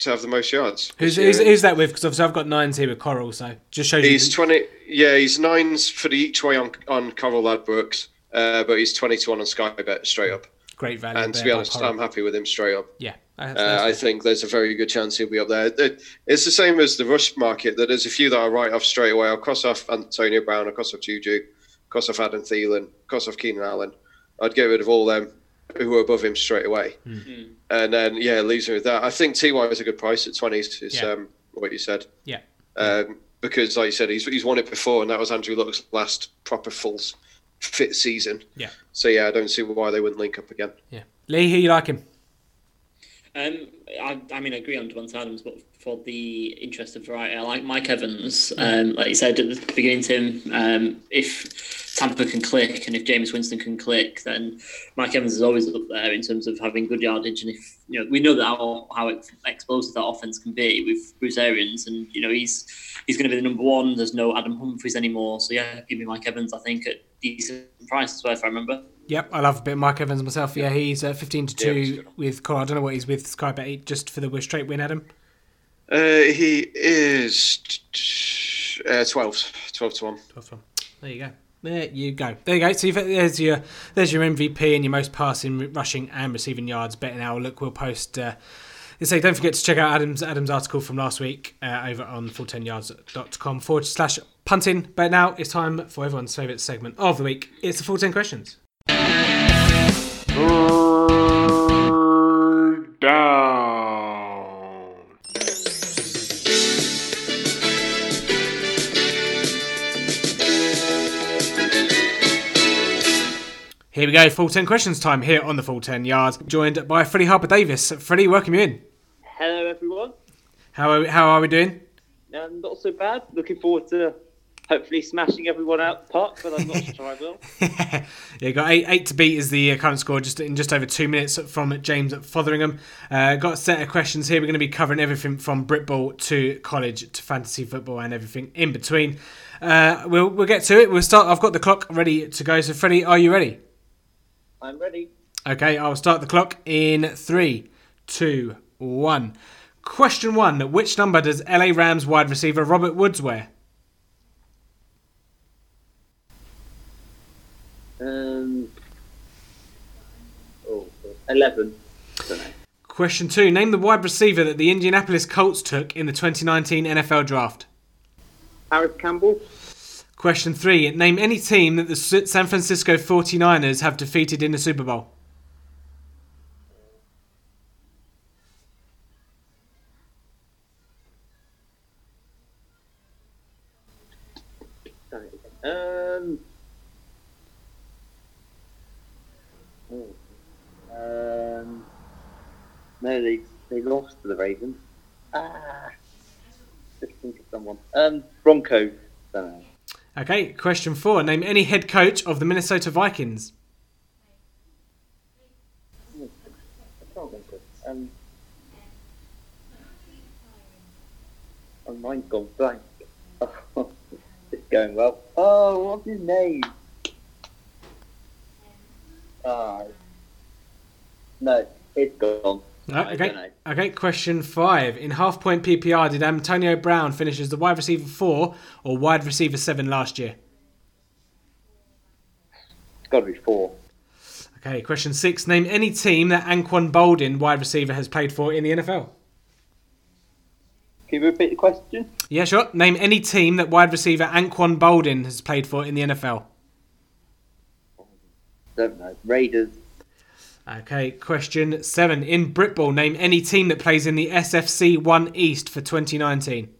to have the most yards. Who's, who's, who's that with? Because obviously I've got nines here with Coral, so just shows He's you. twenty. Yeah, he's nines for the each way on on Coral Ladbrokes, uh, but he's twenty to one on Sky Bet straight up. Great value. And to be honest, I'm happy with him straight up. yeah, that's- Uh, I think there's a very good chance he'll be up there. It's the same as the rush market. That there's a few that I write off straight away. I'll cross off Antonio Brown, I'll cross off Juju, cross off Adam Thielen, cross off Keenan Allen. I'd get rid of all them who are above him straight away. And then yeah, it leaves me with that. I think Ty is a good price at twenties. Is Yeah. um, what you said. yeah. Um, because like you said, he's he's won it before, and that was Andrew Luck's last proper full s- fit season. Yeah. So yeah, I don't see why they wouldn't link up again. Yeah. Lee, who you like him? Um, I, I mean, I agree on Davante Adams, but for the interest of variety, I like Mike Evans. Um, like you said at the beginning, Tim, um, if Tampa can click and if Jameis Winston can click, then Mike Evans is always up there in terms of having good yardage. And if you know, we know that how how ex- explosive that offense can be with Bruce Arians, and you know he's he's going to be the number one. There's no Adam Humphries anymore, so yeah, give me Mike Evans. I think at decent price as well, if I remember. Yep, I love a bit of Mike Evans myself. Yeah, he's uh, 15 to Yeah, 2 good. with Coral. I don't know what he's with Sky Bet just for the straight win, Adam. Uh, he is uh, 12, 12 to one. 12 to 1. There you go. There you go. There you go. So there's your there's your MVP and your most passing, rushing, and receiving yards betting. Look, we'll post. Uh, say don't forget to check out Adam's Adam's article from last week uh, over on full10yards.com forward slash punting. But now it's time for everyone's favourite segment of the week. It's the full 10 questions. Third down. Here we go, full 10 questions time here on the full 10 yards, joined by Freddie Harper Davis. Freddie, welcome you in. Hello, everyone. How are, how are we doing? Um, not so bad. Looking forward to hopefully smashing everyone out the park, but I'm not sure I will. yeah, you got eight, eight to beat is the uh, current score, just in just over two minutes from James at Fotheringham. Uh, got a set of questions here. We're going to be covering everything from Britball to college to fantasy football and everything in between. Uh, we'll we'll get to it. We'll start. I've got the clock ready to go. So, Freddie, are you ready? I'm ready. Okay, I'll start the clock in three, two, one. Question one: Which number does LA Rams wide receiver Robert Woods wear? Um, oh, 11. Question two: Name the wide receiver that the Indianapolis Colts took in the 2019 NFL Draft. Parris Campbell. Question three: Name any team that the San Francisco 49ers have defeated in the Super Bowl. Um. Um. No, they they lost to the Ravens. Ah. Just think of someone. Um. Broncos. Okay. Question four: Name any head coach of the Minnesota Vikings. Um. Oh, mine's gone blank. It's going well. Oh, what's his name? Ah. No, it's gone. Okay. Okay. Question five: In half point PPR, did Antonio Brown finish as the wide receiver four or wide receiver seven last year? It's got to be four. Okay. Question six: Name any team that Anquan Boldin, wide receiver, has played for in the NFL. Can you repeat the question? Yeah, sure. Name any team that wide receiver Anquan Boldin has played for in the NFL. Don't know. Raiders. Okay, question seven. In Britball, name any team that plays in the SFC 1 East for 2019.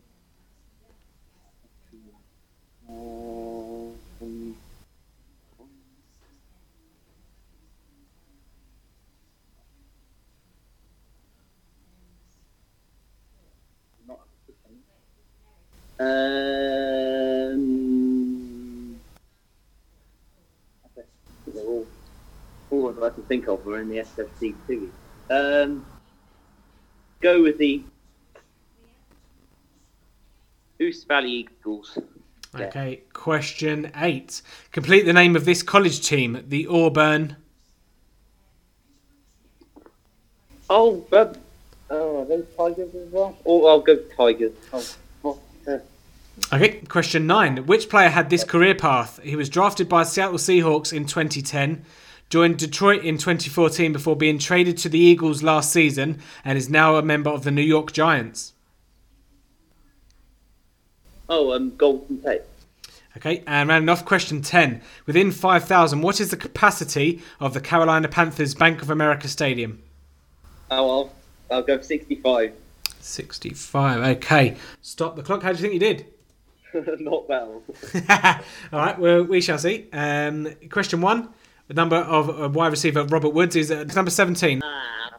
Think of are in the SFC too. Um, go with the Goose Valley Eagles. Okay, question eight. Complete the name of this college team, the Auburn. Oh, um, oh, are those Tigers as well? Oh, I'll go Tigers. Oh, uh, Okay, question nine. Which player had this career path? He was drafted by Seattle Seahawks in 2010, joined Detroit in 2014 before being traded to the Eagles last season, and is now a member of the New York Giants. oh, um, Golden Tate. Okay, and rounding off question 10. Within 5,000, what is the capacity of the Carolina Panthers Bank of America Stadium? Oh, I'll, I'll go 65. 65. Okay. Stop the clock. How do you think you did? Not well. All right, well, we shall see. Um, question one. The number of uh, wide receiver Robert Woods is uh, number 17.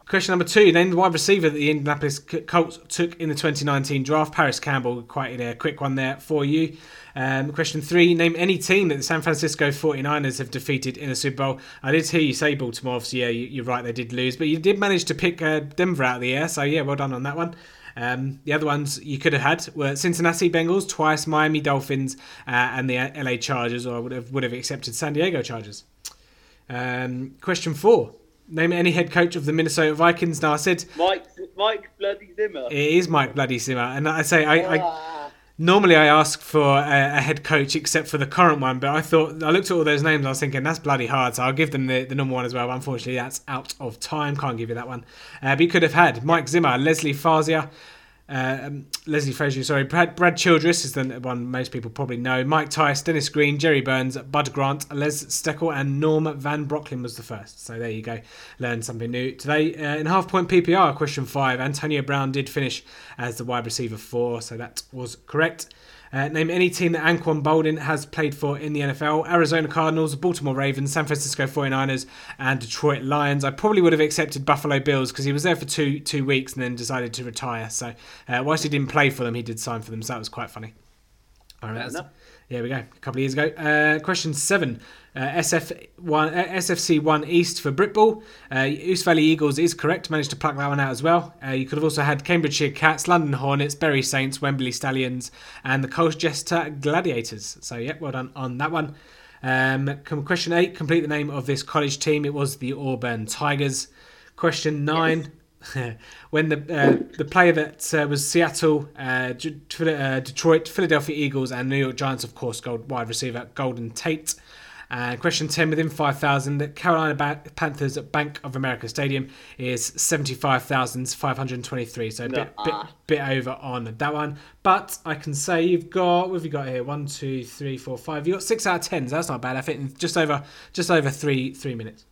Question number two. Name the wide receiver that the Indianapolis Colts took in the 2019 draft. Parris Campbell. Quite a quick one there for you. Um, question three. Name any team that the San Francisco 49ers have defeated in a Super Bowl. I did hear you say Baltimore. Obviously, yeah, you, you're right. They did lose, but you did manage to pick uh, Denver out of the air. So, yeah, well done on that one. Um, the other ones you could have had were Cincinnati Bengals twice, Miami Dolphins, uh, and the LA Chargers, or I would have would have accepted San Diego Chargers. Um, question four: Name any head coach of the Minnesota Vikings. Now I said Mike, Mike Bloody Zimmer. it is Mike Bloody Zimmer, and I say I, I Ah. normally I ask for a, a head coach except for the current one, but I thought I looked at all those names. I was thinking that's bloody hard, so I'll give them the, the number one as well. But unfortunately, that's out of time. Can't give you that one. Uh, but you could have had Mike Zimmer, Leslie Fazia. Um, Leslie Frazier, sorry, Brad, Brad Childress is the one most people probably know. Mike Tice, Dennis Green, Jerry Burns, Bud Grant, Les Steckel, and Norm Van Brocklin was the first. So there you go, learn something new today. Uh, in half point PPR, question five, Antonio Brown did finish as the wide receiver four, so that was correct. Uh, name any team that Anquan Boldin has played for in the NFL. Arizona Cardinals, Baltimore Ravens, San Francisco 49ers, and Detroit Lions. I probably would have accepted Buffalo Bills because he was there for two two weeks and then decided to retire. So, uh, whilst he didn't play for them, he did sign for them. So that was quite funny. All right. There we go. A couple of years ago. Uh, question seven. Uh, SF1, uh, SFC one East for Britball. Uh, East Valley Eagles is correct. Managed to pluck that one out as well. Uh, you could have also had Cambridgeshire Cats, London Hornets, Bury Saints, Wembley Stallions, and the Colchester Gladiators. So yeah, well done on that one. Um, question eight. Complete the name of this college team. It was the Auburn Tigers. Question nine. when the uh, the player that uh, was Seattle, uh, uh, Detroit, Philadelphia Eagles, and New York Giants, of course, gold wide receiver Golden Tate. And question 10 within 5,000, the Carolina Panthers at Bank of America Stadium is 75,523. So a bit, bit, bit over on that one. But I can say you've got, what have you got here? One, two, three, four, five. You've got six out of 10. So that's not bad. I think in just over, just over three, three minutes.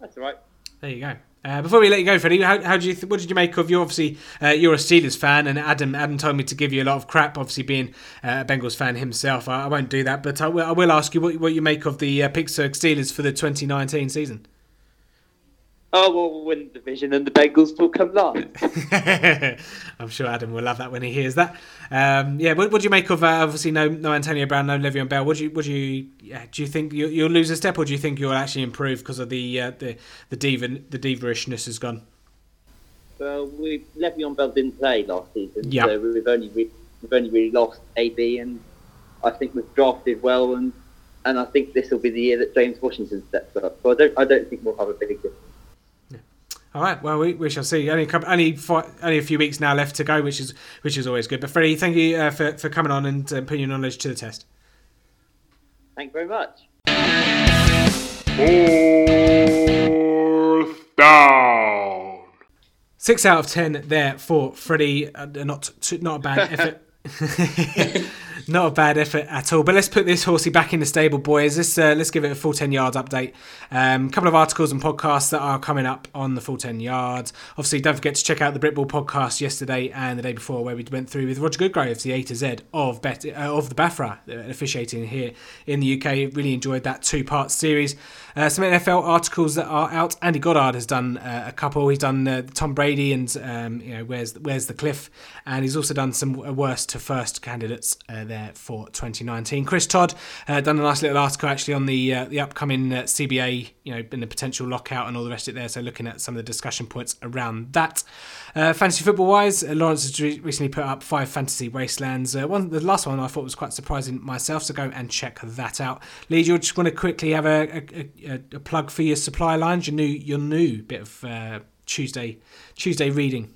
That's all right. There you go. Uh, before we let you go, Freddie, how, how do you th- what did you make of you? Obviously, uh, you're a Steelers fan, and Adam Adam told me to give you a lot of crap. Obviously, being uh, a Bengals fan himself, I, I, won't do that, but I will, I will ask you what, what you make of the uh, Pittsburgh Steelers for the 2019 season. Oh, well, we'll win the division and the Bengals will come last. I'm sure Adam will love that when he hears that. Um, yeah, what, what, do you make of uh, obviously no no Antonio Brown, no Le'Veon Bell? What do you what do you yeah, do you think you, will lose a step, or do you think you'll actually improve because of the uh, the the diva the divaishness has gone? Well, we Le'Veon Bell didn't play last season, yep. so we've only re- we've only really lost AB, and I think we've drafted well, and and I think this will be the year that James Washington steps up. So I don't I don't think we'll have a big difference. All right. Well, we, we shall see. Only a couple, only only a few weeks now left to go, which is which is always good. But Freddie, thank you uh, for for coming on and uh, putting your knowledge to the test. Thank you very much. Fourth down. Six out of ten there for Freddie. Uh, not not a bad effort. not a bad effort at all. But let's put this horsey back in the stable, boys. Let's uh, let's give it a full ten yards update. A um, couple of articles and podcasts that are coming up on the full ten yards. Obviously, don't forget to check out the Britball podcast yesterday and the day before, where we went through with Roger Goodgroves the A to Z of Bet- uh, of the Bafra uh, officiating here in the UK. Really enjoyed that two part series. Uh, some NFL articles that are out. Andy Goddard has done uh, a couple. He's done uh, Tom Brady and um, you know where's where's the cliff, and he's also done some worst to first candidates there for 2019. Chris Todd uh, done a nice little article actually on the uh, the upcoming CBA, you know, and the potential lockout and all the rest of it there. So looking at some of the discussion points around that. fantasy football wise, Lawrence has recently put up five fantasy wastelands. one the last one I thought was quite surprising myself. So go and check that out. Lee, you just want to quickly have a, a a, plug for your supply lines, your new your new bit of uh, Tuesday Tuesday reading.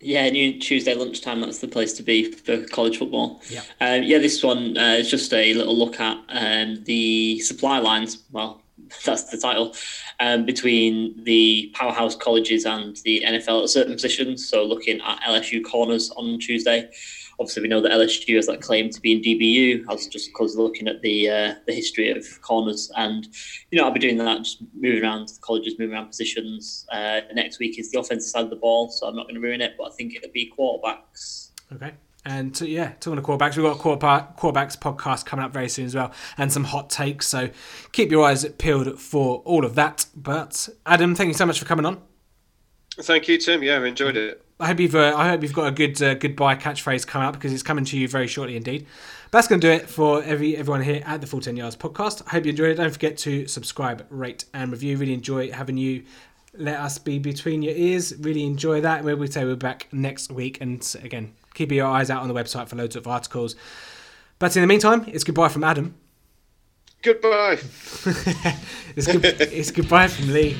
Yeah, new Tuesday lunchtime. That's the place to be for college football. Yeah, um, yeah. This one uh, is just a little look at um, the supply lines. Well, that's the title um, between the powerhouse colleges and the NFL at certain positions. So looking at LSU corners on Tuesday obviously we know that LSU has that claim to be in DBU. I was just because looking at the uh, the history of corners, and you know I'll be doing that, just moving around the colleges, moving around positions. Uh, next week is the offensive side of the ball, so I'm not going to ruin it, but I think it'll be quarterbacks. Okay. And to, yeah, talking of quarterbacks, we've got a quarterbacks podcast coming up very soon as well, and some hot takes. So keep your eyes peeled for all of that. But Adam, thank you so much for coming on. Thank you, Tim. Yeah, I enjoyed it. I hope you've uh, I hope you've got a good uh, goodbye catchphrase coming up because it's coming to you very shortly indeed. But that's going to do it for every everyone here at the Full Ten Yards podcast. I hope you enjoyed it. Don't forget to subscribe, rate, and review. Really enjoy having you. Let us be between your ears. Really enjoy that. We will say we're back next week, and again, keep your eyes out on the website for loads of articles. But in the meantime, it's goodbye from Adam. Goodbye. it's, good, it's goodbye from Lee.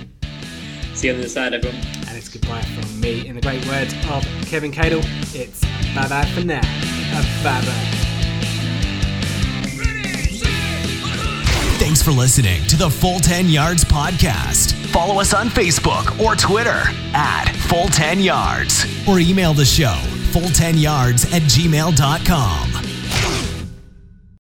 See you on the other side, everyone. Goodbye from me. In the great words of Kevin Cadle, it's bye bye for now. Uh, bye bye. Thanks for listening to the Full 10 Yards Podcast. Follow us on Facebook or Twitter at Full 10 Yards or email the show full10yards at gmail.com.